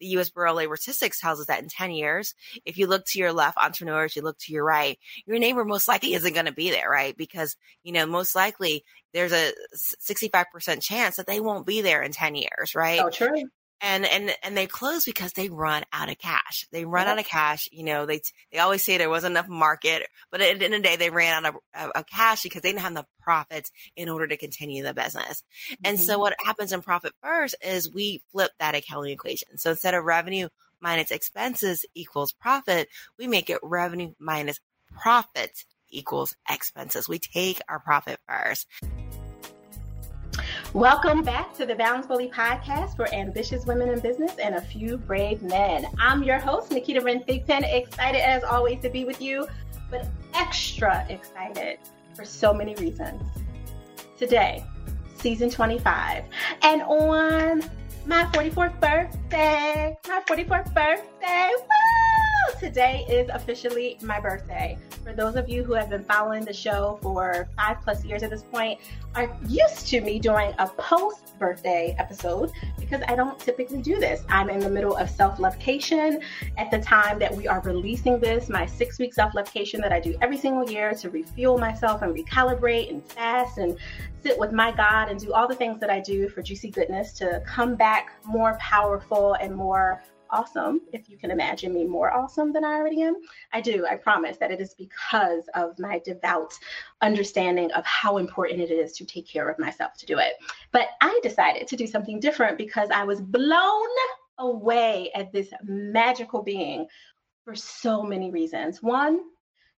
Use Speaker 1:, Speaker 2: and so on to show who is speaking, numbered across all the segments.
Speaker 1: the U.S. Bureau of Labor Statistics tells us that in 10 years, if you look to your left, entrepreneurs, you look to your right, your neighbor most likely isn't going to be there, right? Because, you know, most likely there's a 65% chance that they won't be there in 10 years, right?
Speaker 2: Oh, true
Speaker 1: and and and they close because they run out of cash. They run out of cash. You know, they they always say there wasn't enough market, but at the end of the day, they ran out of, of cash because they didn't have the profits in order to continue the business. Mm-hmm. And so, mm-hmm. what happens in Profit First is we flip that accounting equation. So instead of revenue minus expenses equals profit, we make it revenue minus profit equals expenses. We take our profit first.
Speaker 2: Welcome back to the Balance Boldly podcast for ambitious women in business and a few brave men. I'm your host, Naketa Ren Thigpen, excited as always to be with you, but extra excited for so many reasons. Today, season 25, and on my 44th birthday, my 44th birthday, woo! Today is officially my birthday. For those of you who have been following the show for five plus years at this point, are used to me doing a post birthday episode because I don't typically do this. I'm in the middle of self lovecation at the time that we are releasing this, my six week self lovecation that I do every single year to refuel myself and recalibrate and fast and sit with my God and do all the things that I do for juicy goodness to come back more powerful and more awesome, if you can imagine me more awesome than I already am. I do, I promise that it is because of my devout understanding of how important it is to take care of myself to do it. But I decided to do something different because I was blown away at this magical being for so many reasons. One,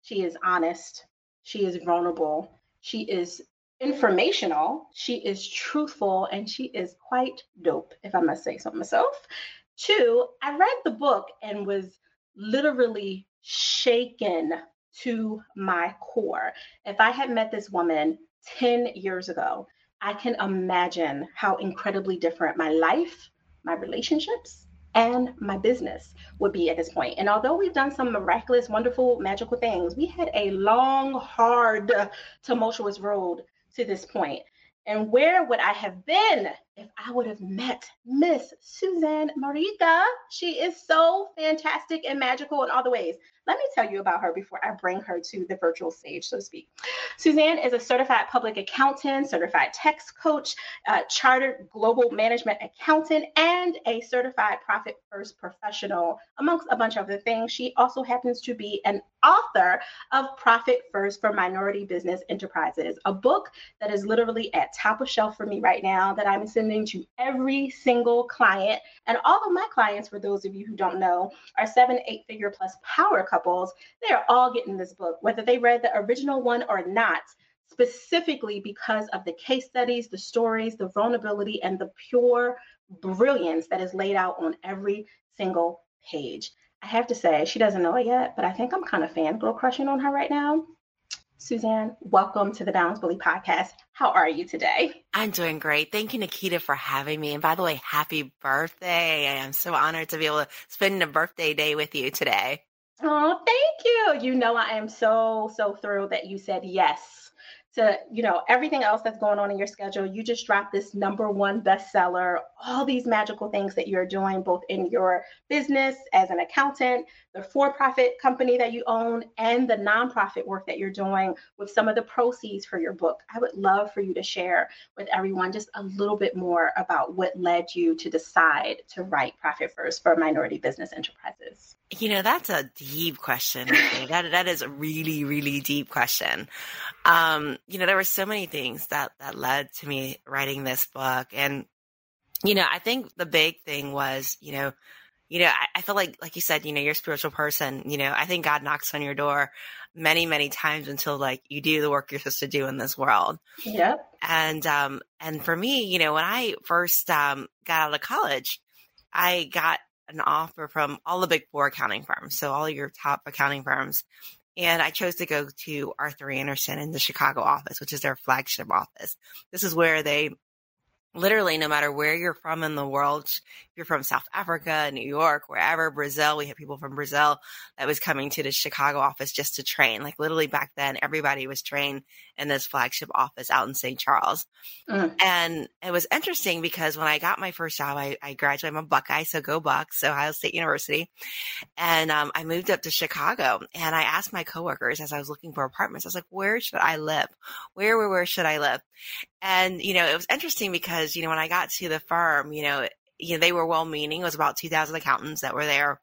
Speaker 2: she is honest, she is vulnerable, she is informational, she is truthful, and she is quite dope, if I must say so myself. Two, I read the book and was literally shaken to my core. If I had met this woman 10 years ago, I can imagine how incredibly different my life, my relationships, and my business would be at this point. And although we've done some miraculous, wonderful, magical things, we had a long, hard, tumultuous road to this point. And where would I have been if I would have met Miss Susanne Mariga? She is so fantastic and magical in all the ways. Let me tell you about her before I bring her to the virtual stage, so to speak. Susanne is a certified public accountant, certified tax coach, uh, chartered global management accountant, and a certified profit first professional, amongst a bunch of other things. She also happens to be an author of Profit First for Minority Business Enterprises, a book that is literally at top of shelf for me right now that I'm sending to every single client. And all of my clients, for those of you who don't know, are seven, eight figure plus power couples. They are all getting this book, whether they read the original one or not specifically because of the case studies, the stories, the vulnerability, and the pure brilliance that is laid out on every single page. I have to say, she doesn't know it yet, but I think I'm kind of fangirl crushing on her right now. Susanne, welcome to the Balance Boldly podcast. How are you today?
Speaker 1: I'm doing great. Thank you, Naketa, for having me. And by the way, happy birthday. I am so honored to be able to spend a birthday day with you today.
Speaker 2: Oh, thank you. You know, I am so, so thrilled that you said yes to you know everything else that's going on in your schedule you just dropped this number one bestseller all these magical things that you're doing both in your business as an accountant the for-profit company that you own and the nonprofit work that you're doing with some of the proceeds for your book. I would love for you to share with everyone just a little bit more about what led you to decide to write profit first for minority business enterprises
Speaker 1: you know that's a deep question that that is a really really deep question um you know, there were so many things that that led to me writing this book, and you know, I think the big thing was, you know, you know, I, I feel like, like you said, you know, you're a spiritual person. You know, I think God knocks on your door many, many times until like you do the work you're supposed to do in this world.
Speaker 2: Yep.
Speaker 1: And um, and for me, you know, when I first um got out of college, I got an offer from all the big four accounting firms, so all your top accounting firms, and I chose to go to Arthur Andersen in the Chicago office, which is their flagship office. This is where they literally no matter where you're from in the world if you're from south africa new york wherever brazil we had people from brazil that was coming to the chicago office just to train. Like literally back then everybody was trained in this flagship office out in st charles. Mm. and it was interesting because when i got my first job i, I graduated i'm a buckeye so go bucks ohio state university. And um, i moved up to chicago and i asked my coworkers as i was looking for apartments i was like where should i live? Where where, where should i live and you know it was interesting because you know, when I got to the firm, you know, you know, they were well meaning. It was about 2,000 accountants that were there.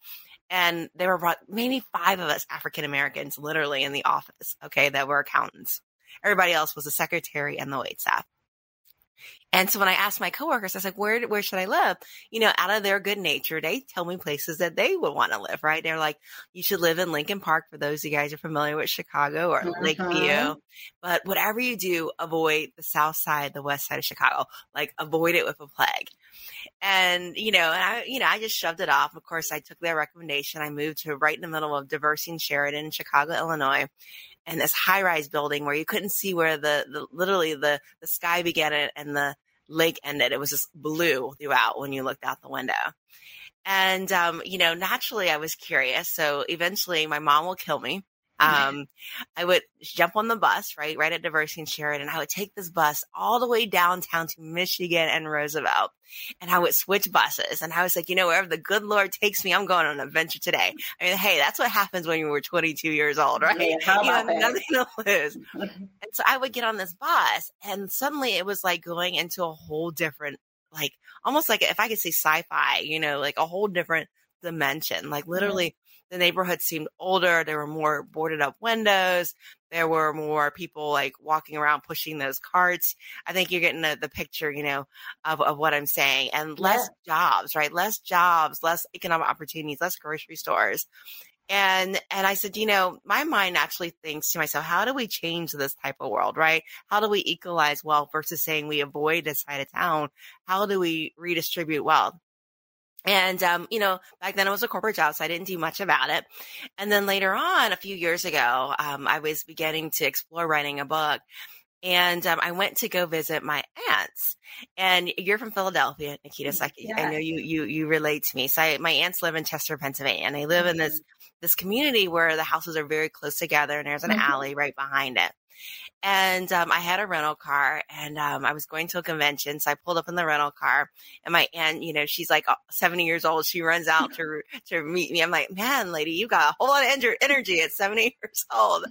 Speaker 1: And there were maybe five of us African Americans literally in the office, okay, that were accountants. Everybody else was the secretary and the wait staff. And so when I asked my coworkers, I was like, where, where should I live? You know, out of their good nature, they tell me places that they would want to live, right? They're like, you should live in Lincoln Park for those of you guys are familiar with Chicago or uh-huh. Lakeview. But whatever you do, avoid the south side, the west side of Chicago, like avoid it with a plague. And, you know, and I, you know, I just shoved it off. Of course, I took their recommendation. I moved to right in the middle of Diversey and Sheridan, Chicago, Illinois and this high rise building where you couldn't see where the, the literally the, the sky began and the lake ended. It was just blue throughout when you looked out the window. And, um, you know, naturally I was curious. So eventually my mom will kill me um, I would jump on the bus, right, right at Diversey and Sheridan. And I would take this bus all the way downtown to Michigan and Roosevelt. And I would switch buses. And I was like, you know, wherever the good Lord takes me, I'm going on an adventure today. I mean, hey, that's what happens when you were 22 years old, right? Yeah, how you have nothing to lose. and so I would get on this bus and suddenly it was like going into a whole different, like almost like if I could say sci-fi, you know, like a whole different dimension. Like literally the neighborhood seemed older. There were more boarded up windows. There were more people like walking around pushing those carts. I think you're getting the, the picture, you know, of, of what I'm saying. And less yeah. jobs, right? Less jobs, less economic opportunities, less grocery stores. And and I said, you know, my mind actually thinks to myself, how do we change this type of world, right? How do we equalize wealth versus saying we avoid this side of town? How do we redistribute wealth? And, um, you know, back then it was a corporate job, so I didn't do much about it. And then later on, a few years ago, um, I was beginning to explore writing a book. And um, I went to go visit my aunts. And you're from Philadelphia, Naketa. So I, yeah. I know you you you relate to me. So I, my aunts live in Chester, Pennsylvania, and they live mm-hmm. in this mm-hmm. this community where the houses are very close together, and there's an mm-hmm. alley right behind it and um, I had a rental car, and um, I was going to a convention, so I pulled up in the rental car, and my aunt, you know, she's like uh, seventy years old. She runs out to to meet me. I'm like, man, lady, you got a whole lot of energy at seventy years old,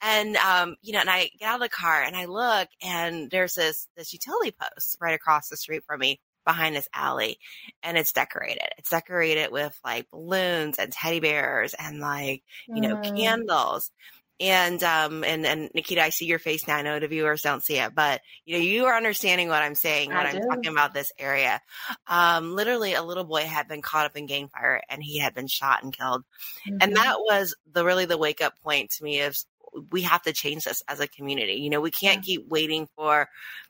Speaker 1: and um, you know, and I get out of the car and I look, and there's this this utility post right across the street from me behind this alley and it's decorated. It's decorated with like balloons and teddy bears and like, you know, mm. candles. And um and and Naketa, I see your face now. I know the viewers don't see it, but you know you are understanding what I'm saying when I'm talking about this area. Um, literally, a little boy had been caught up in gang fire, and he had been shot and killed, mm-hmm. and that was the really the wake up point to me of we have to change this as a community. You know, we can't yeah. keep waiting for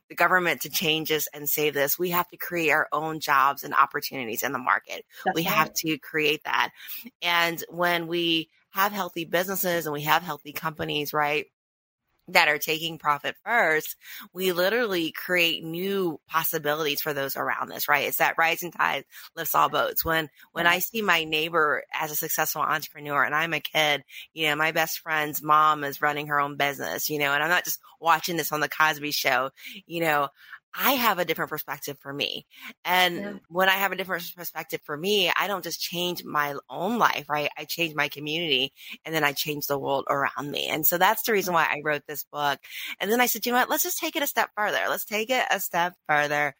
Speaker 1: the government to change us and save this. We have to create our own jobs and opportunities in the market. That's we right. have to create that. And when we have healthy businesses and we have healthy companies, right? that are taking profit first, we literally create new possibilities for those around us, right? It's that rising tide lifts all boats. When when I see my neighbor as a successful entrepreneur and I'm a kid, you know, my best friend's mom is running her own business, you know, and I'm not just watching this on the Cosby show, you know, I have a different perspective for me. And yeah. when I have a different perspective for me, I don't just change my own life, right? I change my community and then I change the world around me. And so that's the reason why I wrote this book. And then I said, you know what? Let's just take it a step further. Let's take it a step further.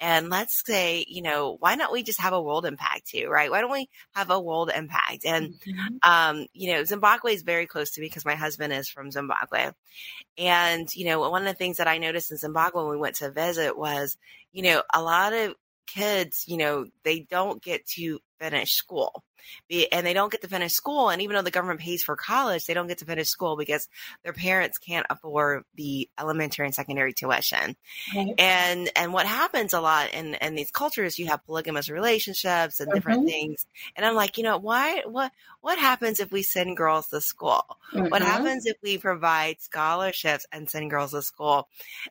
Speaker 1: And let's say, you know, why not we just have a world impact too, right? Why don't we have a world impact? And, mm-hmm. um, you know, Zimbabwe is very close to me because my husband is from Zimbabwe. And, you know, one of the things that I noticed in Zimbabwe when we went to visit was, you know, a lot of kids, you know, they don't get to finish school and they don't get to finish school. And even though the government pays for college, they don't get to finish school because their parents can't afford the elementary and secondary tuition. Right. And and what happens a lot in in these cultures, you have polygamous relationships and different mm-hmm. things. And I'm like, you know, why what what happens if we send girls to school? Mm-hmm. What happens if we provide scholarships and send girls to school?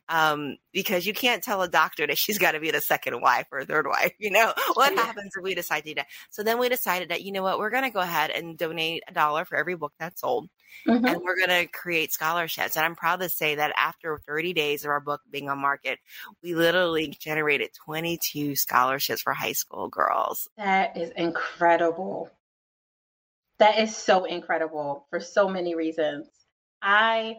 Speaker 1: Um, because you can't tell a doctor that she's got to be the second wife or third wife. You know what happens if we decide to do that? So then we decided that you know what, we're going to go ahead and donate a dollar for every book that's sold. Mm-hmm. And we're going to create scholarships. And I'm proud to say that after 30 days of our book being on market, we literally generated 22 scholarships for high school girls.
Speaker 2: That is incredible. That is so incredible for so many reasons. I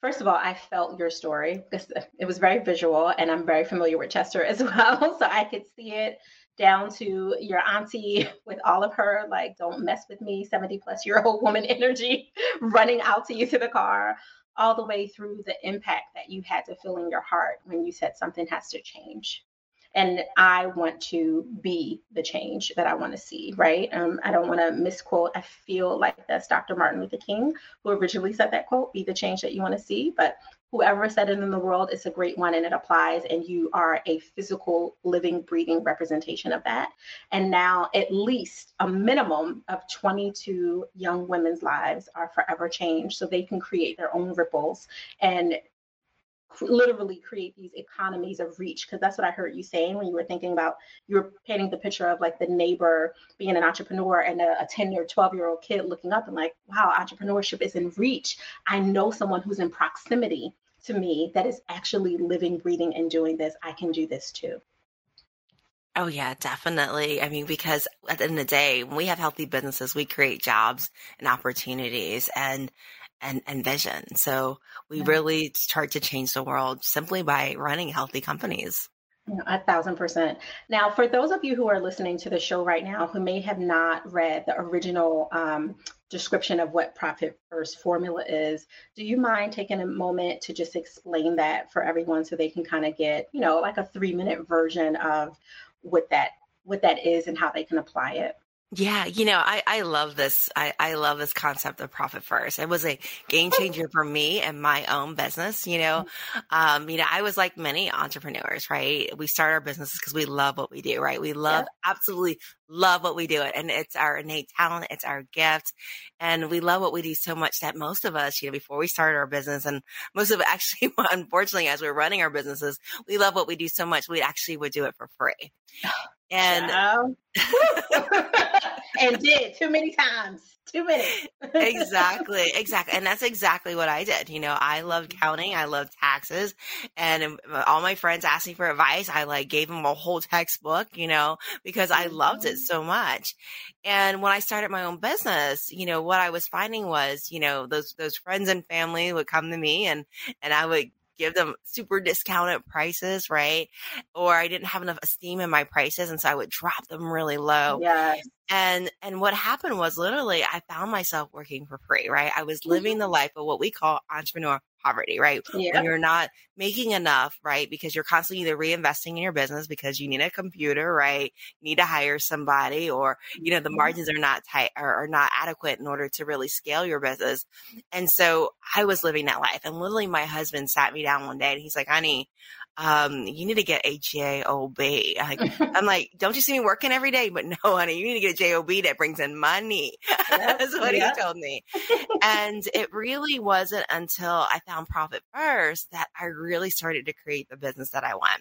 Speaker 2: First of all, I felt your story because it was very visual, and I'm very familiar with Chester as well. So I could see it down to your auntie with all of her like don't mess with me 70 plus year old woman energy running out to you to the car all the way through the impact that you had to feel in your heart when you said something has to change. And i want to be the change that i want to see right? Um, i don't want to misquote i feel like that's dr martin luther king who originally said that quote be the change that you want to see but whoever said it in the world, it's a great one and it applies, and you are a physical, living, breathing representation of that. And now, at least a minimum of 22 young women's lives are forever changed so they can create their own ripples and literally create these economies of reach because that's what i heard you saying when you were thinking about you were painting the picture of like the neighbor being an entrepreneur and a, a 10 year 12 year old kid looking up and like wow entrepreneurship is in reach. I know someone who's in proximity to me that is actually living breathing and doing this. I can do this too.
Speaker 1: Oh yeah, definitely. I mean, because at the end of the day, when we have healthy businesses, we create jobs and opportunities. And and, and vision. So we yeah. really start to change the world simply by running healthy companies.
Speaker 2: A thousand percent. Now, for those of you who are listening to the show right now who may have not read the original um, description of what Profit First formula is, do you mind taking a moment to just explain that for everyone so they can kind of get, you know, like a three minute version of what that what that is and how they can apply it?
Speaker 1: Yeah, you know, I, I love this. I, I love this concept of profit first. It was a game changer for me and my own business. You know, um, you know, I was like many entrepreneurs, right? We start our businesses because we love what we do, right? We love, yeah. absolutely love what we do. It and it's our innate talent. It's our gift. And we love what we do so much that most of us, you know, before we started our business and most of actually, unfortunately, as we're running our businesses, we love what we do so much. We actually would do it for free.
Speaker 2: And and did too many times. Too many.
Speaker 1: exactly. Exactly. And that's exactly what I did. You know, I loved counting. I loved taxes. And all my friends asked me for advice. I like gave them a whole textbook, you know, because I loved it mm-hmm. so much. And when I started my own business, you know, what I was finding was, you know, those, those friends and family would come to me and, and I would give them super discounted prices, right? Or I didn't have enough esteem in my prices. And so I would drop them really low.
Speaker 2: Yes.
Speaker 1: And, and what happened was literally I found myself working for free, right? I was living the mm-hmm. life of what we call entrepreneur poverty, right? Yeah. When you're not making enough, right? Because you're constantly either reinvesting in your business because you need a computer, right? You need to hire somebody or, you know, the mm-hmm. margins are not tight or are not adequate in order to really scale your business. And so I was living that life and literally my husband sat me down one day and he's like, honey, um, you need to get a job. Like, I'm like, don't you see me working every day? But no, honey, you need to get a job that brings in money. Yep. That's what yep. he told me. and it really wasn't until I found profit first that I really started to create the business that I want.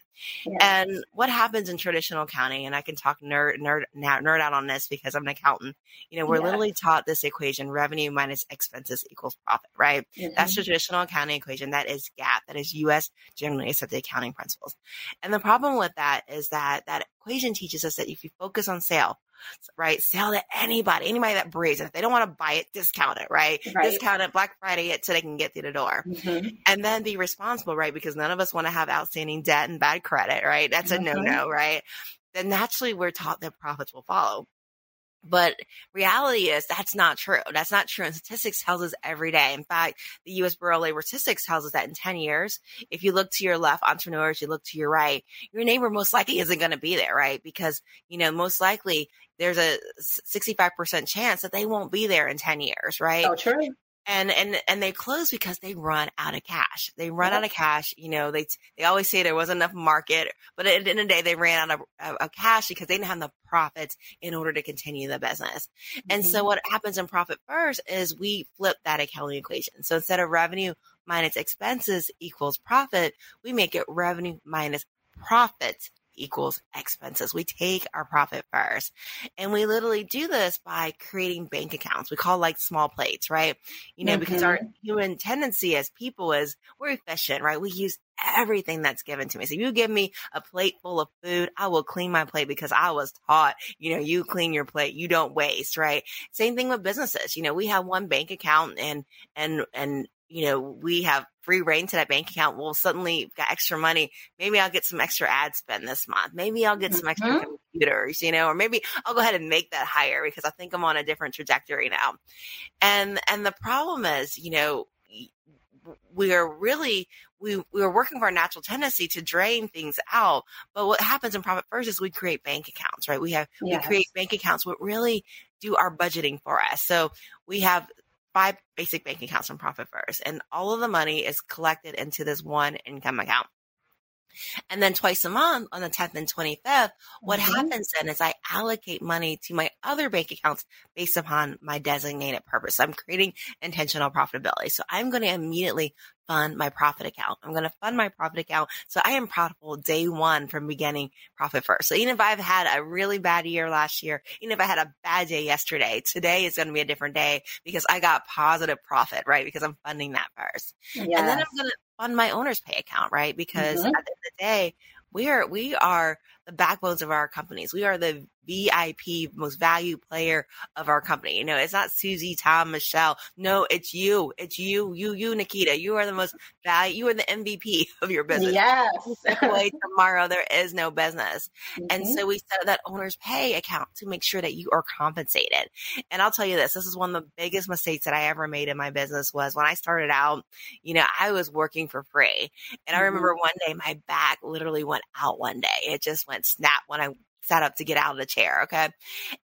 Speaker 1: And what happens in traditional accounting, and I can talk nerd, nerd, nerd out on this because I'm an accountant. You know, we're literally taught this equation: revenue minus expenses equals profit. Right? Mm-hmm. That's the traditional accounting equation. That is GAAP. That is U.S. generally accepted accounting principles. And the problem with that is that that equation teaches us that if you focus on sale, right? Sell to anybody, anybody that breathes. And if they don't want to buy it, discount it, right? right. Discount it Black Friday it so they can get through the door. Mm-hmm. And then be responsible, right? Because none of us want to have outstanding debt and bad credit, right? That's mm-hmm. a no no, right? Then naturally we're taught that profits will follow. But reality is that's not true. That's not true. And statistics tells us every day. In fact, the U.S. Bureau of Labor Statistics tells us that in 10 years, if you look to your left, entrepreneurs, you look to your right, your neighbor most likely isn't going to be there, right? Because, you know, most likely there's a 65% chance that they won't be there in 10 years, right?
Speaker 2: Oh, true
Speaker 1: and and and they close because they run out of cash. They run out of cash. You know, they they always say there wasn't enough market, but at the end of the day, they ran out of, of cash because they didn't have the profits in order to continue the business. Mm-hmm. And so, mm-hmm. what happens in profit first is we flip that accounting equation. So instead of revenue minus expenses equals profit, we make it revenue minus profits equals expenses. We take our profit first. And we literally do this by creating bank accounts. We call like small plates, right? You know, mm-hmm. because our mm-hmm. human tendency as people is we're efficient, right? We use everything that's given to me. So if you give me a plate full of food, I will clean my plate because I was taught, you know, you clean your plate, you don't waste, right? Same thing with businesses. You know, we have one bank account and, and, and you know, we have free reign to that bank account. We'll suddenly got extra money. Maybe I'll get some extra ad spend this month. Maybe I'll get some extra mm-hmm. computers, you know, or maybe I'll go ahead and make that higher because I think I'm on a different trajectory now. And, and the problem is, you know, we are really we we are working for our natural tendency to drain things out. But what happens in Profit First is we create bank accounts, right? We have yes. we create bank accounts what really do our budgeting for us. So we have five basic bank accounts from Profit First, and all of the money is collected into this one income account. And then twice a month on the 10th and 25th, what mm-hmm. happens then is I allocate money to my other bank accounts based upon my designated purpose. I'm creating intentional profitability. So I'm going to immediately fund my profit account. I'm going to fund my profit account. So I am profitable day one from beginning profit first. So even if I've had a really bad year last year, even if I had a bad day yesterday, today is going to be a different day because I got positive profit, right? Because I'm funding that first. Yes. And then I'm going to fund my owner's pay account, right? Because mm-hmm. at the end of the day, we are we are the backbones of our companies. We are the VIP, most valued player of our company. You know, it's not Susie, Tom, Michelle. No, it's you. It's you, you, you, Naketa. You are the most value. You are the MVP of your business.
Speaker 2: Yes.
Speaker 1: away tomorrow, there is no business. Mm-hmm. And so we set up that owner's pay account to make sure that you are compensated. And I'll tell you this, this is one of the biggest mistakes that I ever made in my business was when I started out, you know, I was working for free. And I remember mm-hmm. one day my back literally went out one day. It just went snap when I sat up to get out of the chair. Okay.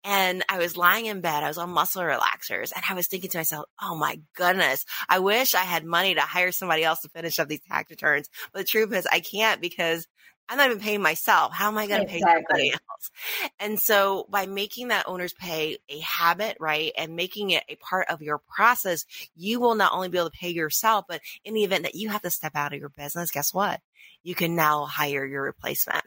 Speaker 1: And I was lying in bed. I was on muscle relaxers and I was thinking to myself, Oh my goodness, I wish I had money to hire somebody else to finish up these tax returns. But the truth is I can't because I'm not even paying myself. How am I going to exactly. pay somebody else? And so by making that owner's pay a habit, right? And making it a part of your process, you will not only be able to pay yourself, but in the event that you have to step out of your business, guess what? You can now hire your replacement.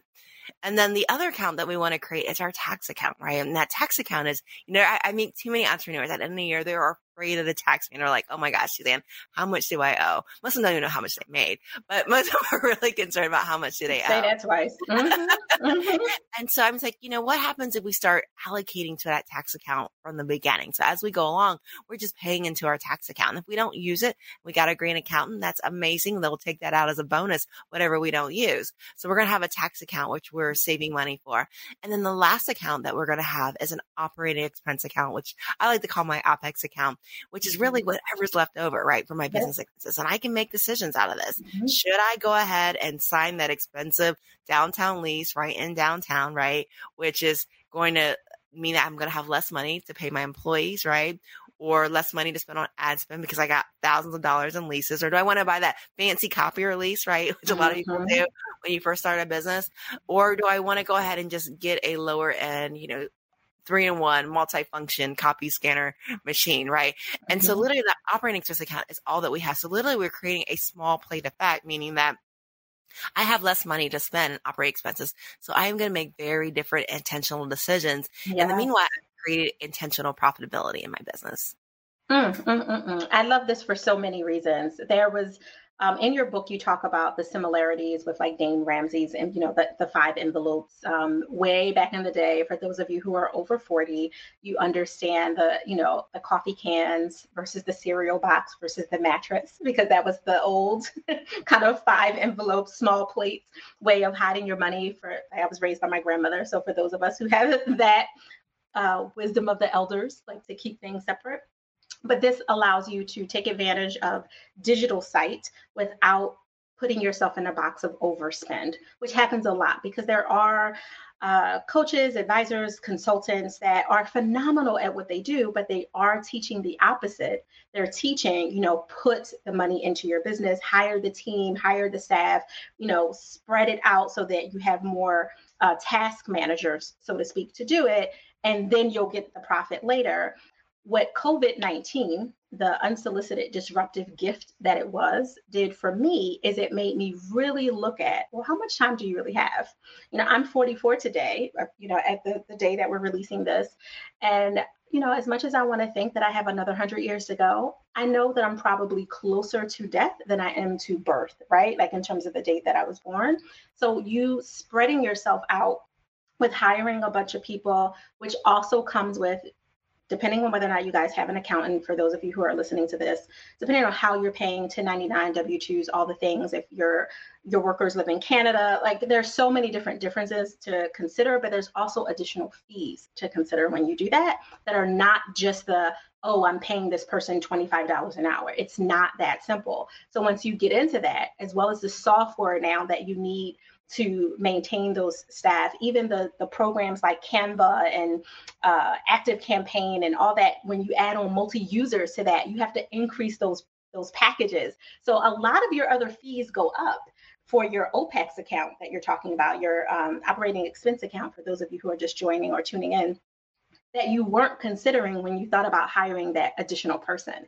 Speaker 1: And then the other account that we want to create is our tax account, right? And that tax account is, you know, I, I meet too many entrepreneurs at end of the year. There are afraid of the tax man. They're like, oh my gosh, Susanne, how much do I owe? Most of them don't even know how much they made, but most of them are really concerned about how much do they owe.
Speaker 2: Say that twice. Mm-hmm.
Speaker 1: Mm-hmm. and so I'm like, you know, what happens if we start allocating to that tax account from the beginning? So as we go along, we're just paying into our tax account. And if we don't use it, we got a green accountant. That's amazing. They'll take that out as a bonus, whatever we don't use. So we're going to have a tax account, which we're saving money for. And then the last account that we're going to have is an operating expense account, which I like to call my OPEX account which is really whatever's left over, right, for my business expenses. And I can make decisions out of this. Mm-hmm. Should I go ahead and sign that expensive downtown lease right in downtown, right, which is going to mean that I'm going to have less money to pay my employees, right? Or less money to spend on ad spend because I got thousands of dollars in leases? Or do I want to buy that fancy copier lease, right? Which a lot of people mm-hmm. do when you first start a business. Or do I want to go ahead and just get a lower end, you know, three in one multifunction copy scanner machine, right? And mm-hmm. so literally that operating expense account is all that we have. So literally we're creating a small plate effect, meaning that I have less money to spend in operating expenses. So I am going to make very different intentional decisions. Yeah. And the meanwhile, I've created intentional profitability in my business.
Speaker 2: Mm, mm, mm, mm, I love this for so many reasons. There was um, in your book, you talk about the similarities with like Dave Ramsey's and you know the, the five envelopes. Um, way back in the day, for those of you who are over 40, you understand the you know the coffee cans versus the cereal box versus the mattress because that was the old kind of five envelopes, small plates way of hiding your money. For I was raised by my grandmother, so for those of us who have that uh, wisdom of the elders, like to keep things separate. But this allows you to take advantage of digital sight without putting yourself in a box of overspend, which happens a lot because there are uh, coaches, advisors, consultants that are phenomenal at what they do, but they are teaching the opposite. They're teaching, you know, put the money into your business, hire the team, hire the staff, you know, spread it out so that you have more uh, task managers, so to speak, to do it. And then you'll get the profit later what COVID 19, the unsolicited disruptive gift that it was, did for me is it made me really look at, well, how much time do you really have? You know, I'm 44 today, uh, you know, at the, the day that we're releasing this. And, you know, as much as I want to think that I have another 100 years to go, I know that I'm probably closer to death than I am to birth, right? Like in terms of the date that I was born. So you spreading yourself out with hiring a bunch of people, which also comes with depending on whether or not you guys have an accountant, for those of you who are listening to this, depending on how you're paying 1099 W-2s, all the things, if your your workers live in Canada, like there's so many different differences to consider, but there's also additional fees to consider when you do that that are not just the oh, I'm paying this person $25 an hour. It's not that simple. So once you get into that, as well as the software now that you need to maintain those staff even the the programs like canva and uh, active campaign and all that when you add on multi users to that you have to increase those those packages. So a lot of your other fees go up for your opex account that you're talking about your um, operating expense account for those of you who are just joining or tuning in that you weren't considering when you thought about hiring that additional person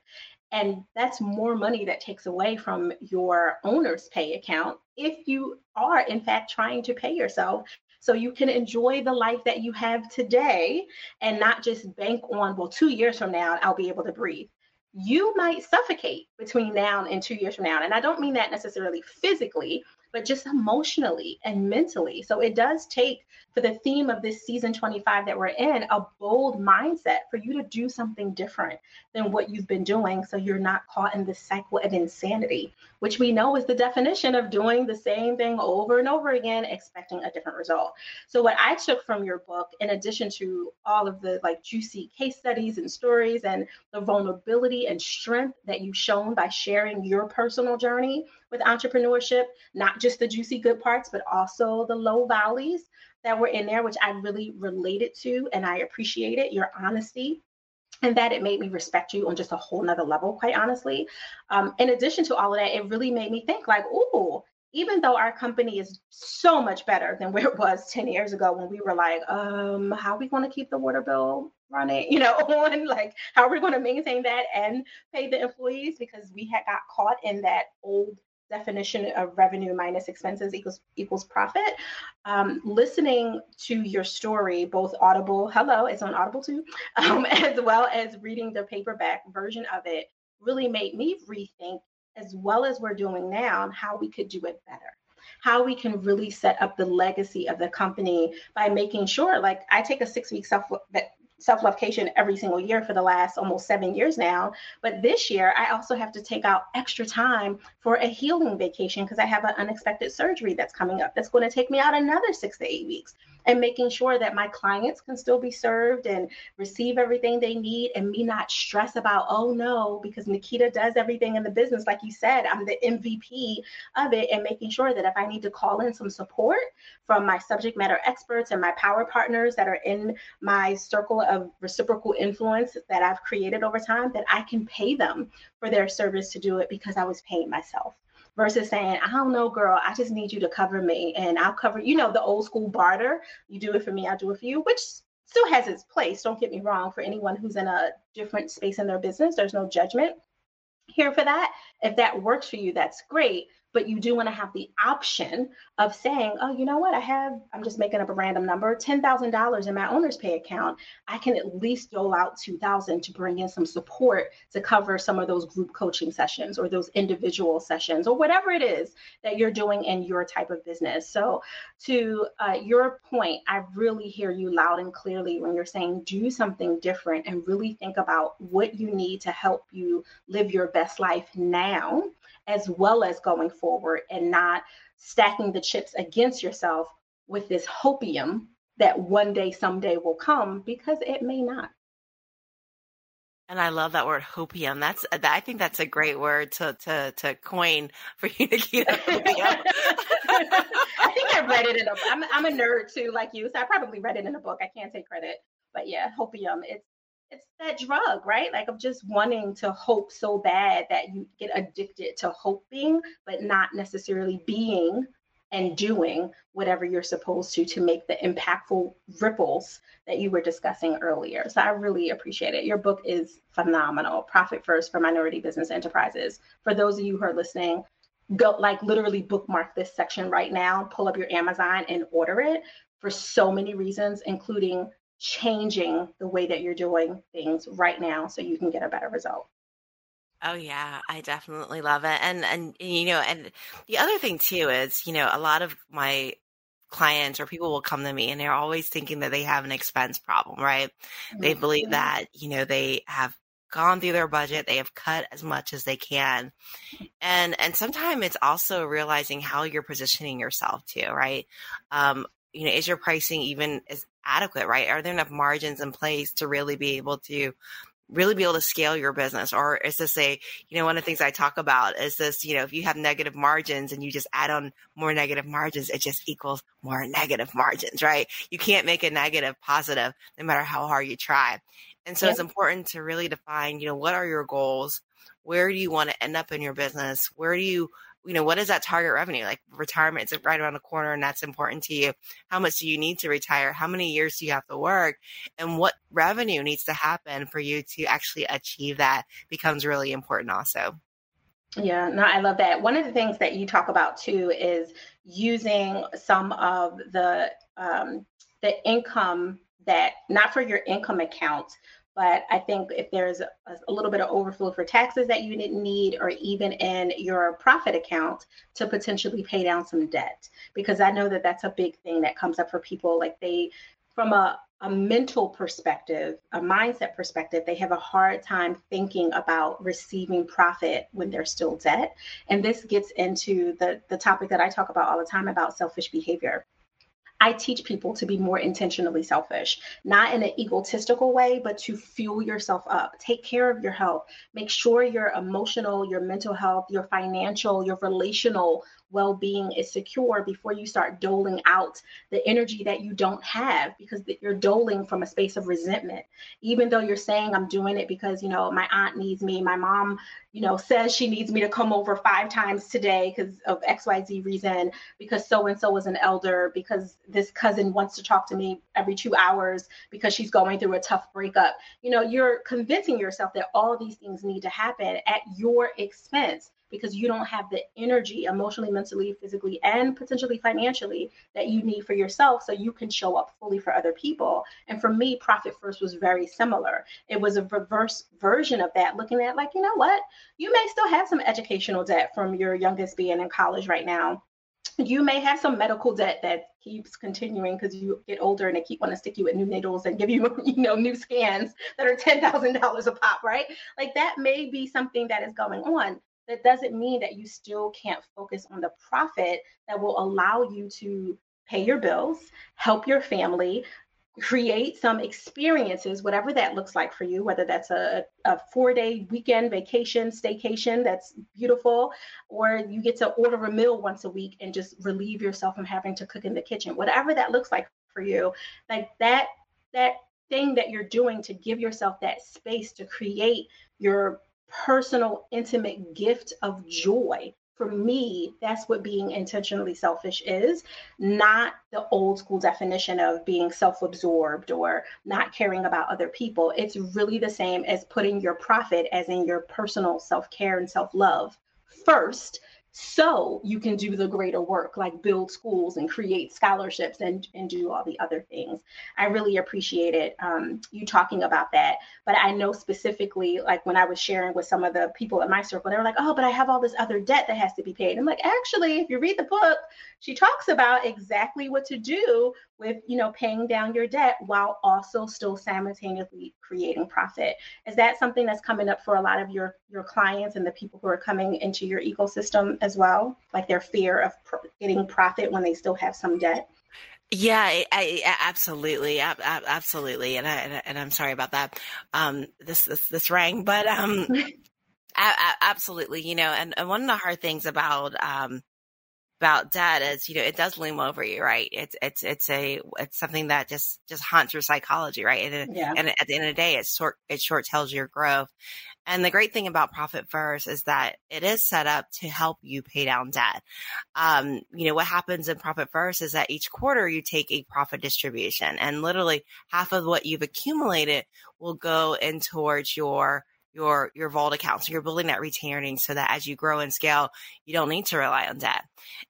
Speaker 2: and that's more money that takes away from your owner's pay account if you are, in fact, trying to pay yourself so you can enjoy the life that you have today and not just bank on, well, two years from now, I'll be able to breathe. You might suffocate between now and two years from now. And I don't mean that necessarily physically, but just emotionally and mentally. So it does take, for the theme of this season 25 that we're in, a bold mindset for you to do something different than what you've been doing so you're not caught in this cycle of insanity, which we know is the definition of doing the same thing over and over again, expecting a different result. So, what I took from your book, in addition to all of the like juicy case studies and stories and the vulnerability and strength that you've shown by sharing your personal journey with entrepreneurship, not just the juicy good parts, but also the low valleys that were in there, which I really related to and I appreciated your honesty and that it made me respect you on just a whole nother level, quite honestly. Um, in addition to all of that, it really made me think like, oh, even though our company is so much better than where it was 10 years ago when we were like, um, how are we going to keep the water bill running, you know, on like how are we going to maintain that and pay the employees because we had got caught in that old definition of revenue minus expenses equals equals profit. Um, listening to your story, both Audible, hello, it's on Audible too, um, as well as reading the paperback version of it, really made me rethink, as well as we're doing now, how we could do it better how we can really set up the legacy of the company by making sure like i take a six week self self lovecation every single year for the last almost seven years now. But this year, I also have to take out extra time for a healing vacation because I have an unexpected surgery that's coming up that's going to take me out another six to eight weeks and making sure that my clients can still be served and receive everything they need and me not stress about, oh no, because Naketa does everything in the business. Like you said, I'm the MVP of it and making sure that if I need to call in some support from my subject matter experts and my power partners that are in my circle of reciprocal influence that I've created over time, that I can pay them for their service to do it because I was paying myself versus saying, I don't know, girl, I just need you to cover me and I'll cover, you know, the old school barter. You do it for me, I'll do it for you, which still has its place. Don't get me wrong. For anyone who's in a different space in their business, there's no judgment here for that. If that works for you, that's great but you do want to have the option of saying, oh, you know what? I have, I'm just making up a random number, $10,000 in my owner's pay account. I can at least dole out 2,000 to bring in some support to cover some of those group coaching sessions or those individual sessions or whatever it is that you're doing in your type of business. So, to uh, your point, I really hear you loud and clearly when you're saying do something different and really think about what you need to help you live your best life now as well as going forward and not stacking the chips against yourself with this hopium that one day, someday will come because it may not.
Speaker 1: And I love that word hopium. That's I think that's a great word to to to coin for you.
Speaker 2: Hopium. I think I read it in a. I'm I'm a nerd too, like you, so I probably read it in a book. I can't take credit, but yeah, hopium. It's it's that drug, right? Like of just wanting to hope so bad that you get addicted to hoping, but not necessarily being and doing whatever you're supposed to to make the impactful ripples that you were discussing earlier. So I really appreciate it. Your book is phenomenal. Profit First for Minority Business Enterprises. For those of you who are listening, go like literally bookmark this section right now, pull up your Amazon and order it for so many reasons, including changing the way that you're doing things right now so you can get a better result.
Speaker 1: Oh yeah, I definitely love it. And and you know, and the other thing too is, you know, a lot of my clients or people will come to me and they're always thinking that they have an expense problem, right? Mm-hmm. They believe that, you know, they have gone through their budget, they have cut as much as they can. And and sometimes it's also realizing how you're positioning yourself too, right? Um, you know, is your pricing even is adequate, right? Are there enough margins in place to really be able to really be able to scale your business? Or is this a you know one of the things i talk about is this you know if you have negative margins and you just add on more negative margins it just equals more negative margins right? You can't make a negative positive no matter how hard you try. And so it's important to really define you know what are your goals? Where do you want to end up in your business? Where do you you know, what is that target revenue? Like retirement is right around the corner and that's important to you. How much do you need to retire? How many years do you have to work? And what revenue needs to happen for you to actually achieve that becomes really important also.
Speaker 2: Yeah, no, I love that. One of the things that you talk about too is using some of the um, the income that not for your income account, but I think if there's a, a, little bit of overflow for taxes that you didn't need, or even in your profit account to potentially pay down some debt, because I know that that's a big thing that comes up for people. Like they, from a, a mental perspective, a mindset perspective, they have a hard time thinking about receiving profit when they're still debt. And this gets into the, the topic that I talk about all the time about selfish behavior I teach people to be more intentionally selfish, not in an egotistical way, but to fuel yourself up. Take care of your health. Make sure your emotional, your mental health, your financial, your relational well being is secure before you start doling out the energy that you don't have because you're doling from a space of resentment. Even though you're saying, I'm doing it because, you know, my aunt needs me, my mom, you know, says she needs me to come over five times today because of XYZ reason, because so and so is an elder, because this cousin wants to talk to me every two hours because she's going through a tough breakup. You know, you're convincing yourself that all these things need to happen at your expense because you don't have the energy emotionally, mentally, physically, and potentially financially that you need for yourself so you can show up fully for other people. And for me, Profit First was very similar. It was a reverse version of that, looking at like, you know what? You may still have some educational debt from your youngest being in college right now. You may have some medical debt that keeps continuing because you get older and they keep wanting to stick you with new needles and give you, you know, new scans that are ten thousand dollars a pop, right? Like that may be something that is going on that doesn't mean that you still can't focus on the profit that will allow you to pay your bills, help your family, create some experiences, whatever that looks like for you, whether that's a, a four day weekend vacation, staycation that's beautiful, or you get to order a meal once a week and just relieve yourself from having to cook in the kitchen, whatever that looks like for you, like that, that thing that you're doing to give yourself that space to create your personal, intimate gift of joy. For me, that's what being intentionally selfish is, not the old school definition of being self absorbed or not caring about other people. It's really the same as putting your profit, as in your personal self care and self love, first so you can do the greater work like build schools and create scholarships and, and do all the other things. I really appreciated um, you talking about that. But i know specifically like when i was sharing with some of the people in my circle they were like oh but i have all this other debt that has to be paid. I'm like actually if you read the book she talks about exactly what to do with you know paying down your debt while also still simultaneously creating profit. Is that something that's coming up for a lot of your your clients and the people who are coming into your ecosystem as well like their fear of getting profit when they still have some debt.
Speaker 1: Yeah, I, I, absolutely, absolutely, and I and I'm sorry about that. Um, this this this rang, but um, absolutely, you know, and, and one of the hard things about um about debt is you know it does loom over you right? It's it's it's a it's something that just just haunts your psychology right? And, yeah. and at the end of the day it short it short tells your growth and the great thing about profit first is that it is set up to help you pay down debt. Um you know what happens in profit first is that each quarter you take a profit distribution and literally half of what you've accumulated will go in towards your your your vault account. So you're building that retaining so that as you grow and scale, you don't need to rely on debt.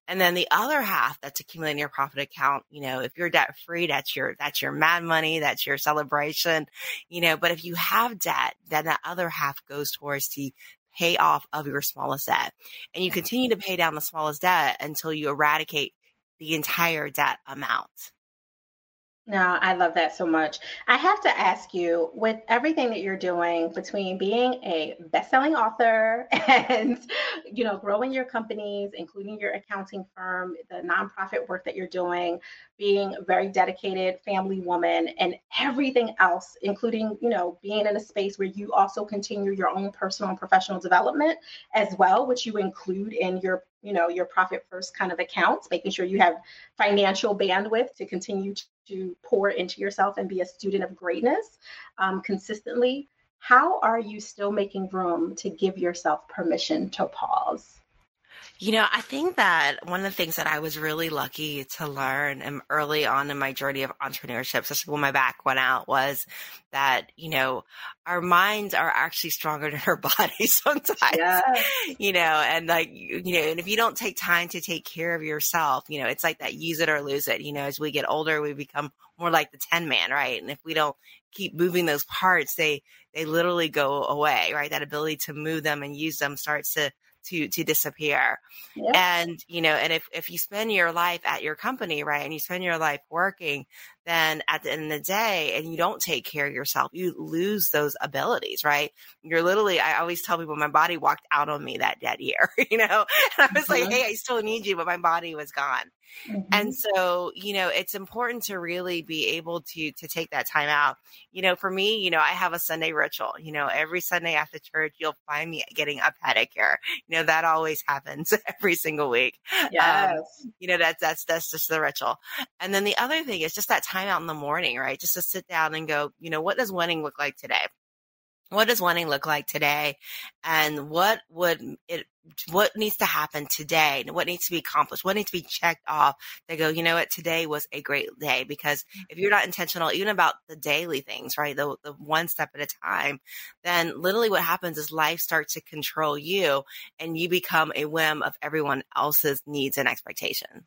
Speaker 1: And then the other half that's accumulating your profit account, you know, if you're debt free, that's your that's your mad money, that's your celebration, you know. But if you have debt, then that other half goes towards the pay off of your smallest debt, and you continue to pay down the smallest debt until you eradicate the entire debt amount.
Speaker 2: No, I love that so much. I have to ask you, with everything that you're doing between being a best-selling author and, you know, growing your companies, including your accounting firm, the nonprofit work that you're doing, being a very dedicated family woman, and everything else, including, you know, being in a space where you also continue your own personal and professional development as well, which you include in your you know your profit first kind of accounts making sure you have financial bandwidth to continue to pour into yourself and be a student of greatness um, consistently. How are you still making room to give yourself permission to pause
Speaker 1: you know, I think that one of the things that I was really lucky to learn early on in my journey of entrepreneurship, especially when my back went out, was that, you know, our minds are actually stronger than our bodies sometimes, yeah. you know, and like, you know, and if you don't take time to take care of yourself, you know, it's like that use it or lose it. You know, as we get older, we become more like the Tin Man, right? And if we don't keep moving those parts, they, they literally go away, right? That ability to move them and use them starts to to to disappear yeah. and you know and if if you spend your life at your company right and you spend your life working then at the end of the day and you don't take care of yourself you lose those abilities right you're literally i always tell people my body walked out on me that that year you know and i was mm-hmm. like hey i still need you but my body was gone Mm-hmm. And so, you know, it's important to really be able to to take that time out. You know, for me, you know, I have a Sunday ritual. You know, every Sunday after church, you'll find me getting a pedicure. You know, that always happens every single week. Um, yes. Um, you know, that's that's that's just the ritual. And then the other thing is just that time out in the morning, right? Just to sit down and go, you know, what does winning look like today? What does wanting look like today? And what would it what needs to happen today? What needs to be accomplished? What needs to be checked off they go you know what? Today was a great day. Because mm. if you're not intentional even about the daily things right the, the one step at a time then literally what happens is life starts to control you and you become a whim of everyone else's needs and expectation.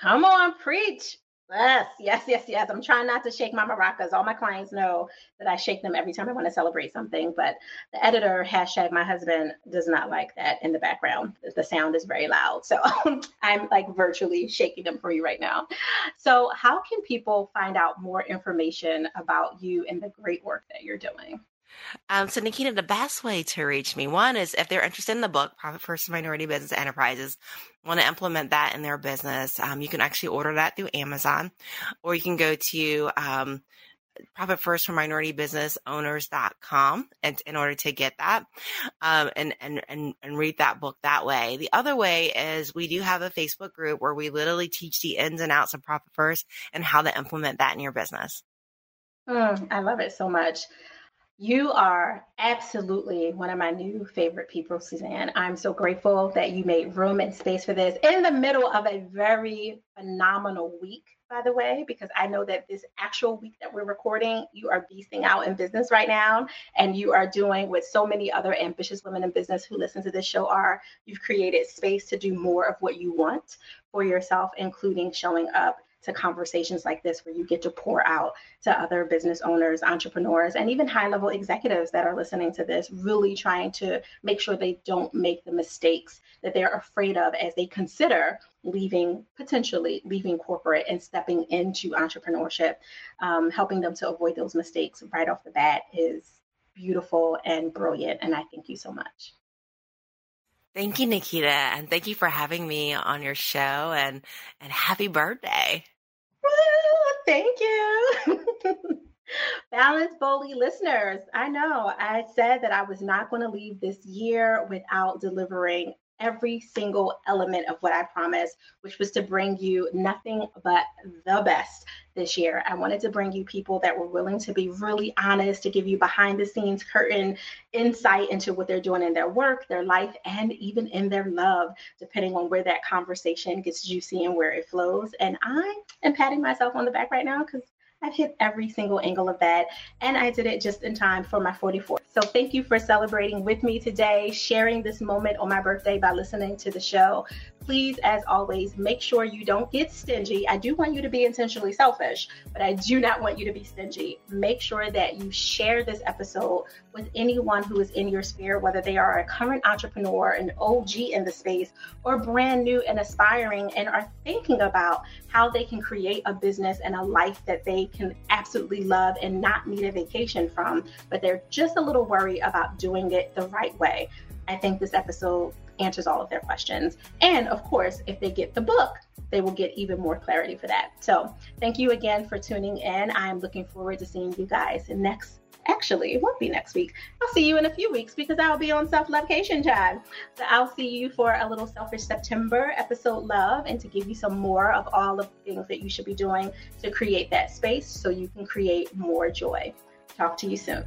Speaker 2: Come on preach Yes, yes, yes, yes. I'm trying not to shake my maracas. All my clients know that I shake them every time I want to celebrate something. But the editor, hashtag my husband, does not like that in the background. The sound is very loud. So I'm like virtually shaking them for you right now. So, how can people find out more information about you and the great work that you're doing?
Speaker 1: Um, so, Naketa, the best way to reach me, one is if they're interested in the book, Profit First Minority Business Enterprises, want to implement that in their business, um, you can actually order that through Amazon, or you can go to um, Profit First for Minority Business Owners.com and in order to get that um, and, and, and, and read that book that way. The other way is we do have a Facebook group where we literally teach the ins and outs of Profit First and how to implement that in your business.
Speaker 2: Mm, I love it so much. You are absolutely one of my new favorite people, Susanne. I'm so grateful that you made room and space for this in the middle of a very phenomenal week, by the way, because I know that this actual week that we're recording, you are beasting out in business right now. And you are doing what so many other ambitious women in business who listen to this show are. You've created space to do more of what you want for yourself, including showing up to conversations like this where you get to pour out to other business owners, entrepreneurs, and even high level executives that are listening to this, really trying to make sure they don't make the mistakes that they're afraid of as they consider leaving, potentially leaving corporate and stepping into entrepreneurship. Um, helping them to avoid those mistakes right off the bat is beautiful and brilliant. And I thank you so much.
Speaker 1: Thank you, Naketa, and thank you for having me on your show and and happy birthday.
Speaker 2: Thank you. Balance Boldly listeners, I know I said that I was not going to leave this year without delivering every single element of what I promised, which was to bring you nothing but the best this year. I wanted to bring you people that were willing to be really honest, to give you behind the scenes curtain insight into what they're doing in their work, their life, and even in their love, depending on where that conversation gets juicy and where it flows. And I am patting myself on the back right now because I've hit every single angle of that, and I did it just in time for my 44th. So, thank you for celebrating with me today, sharing this moment on my birthday by listening to the show please, as always, make sure you don't get stingy. I do want you to be intentionally selfish, but I do not want you to be stingy. Make sure that you share this episode with anyone who is in your sphere, whether they are a current entrepreneur, an OG in the space, or brand new and aspiring and are thinking about how they can create a business and a life that they can absolutely love and not need a vacation from, but they're just a little worried about doing it the right way. I think this episode answers all of their questions. And of course, if they get the book, they will get even more clarity for that. So, thank you again for tuning in. I'm looking forward to seeing you guys next. Actually, it won't be next week. I'll see you in a few weeks because I'll be on self lovecation time. So I'll see you for a little selfish September episode love and to give you some more of all of the things that you should be doing to create that space so you can create more joy. Talk to you soon.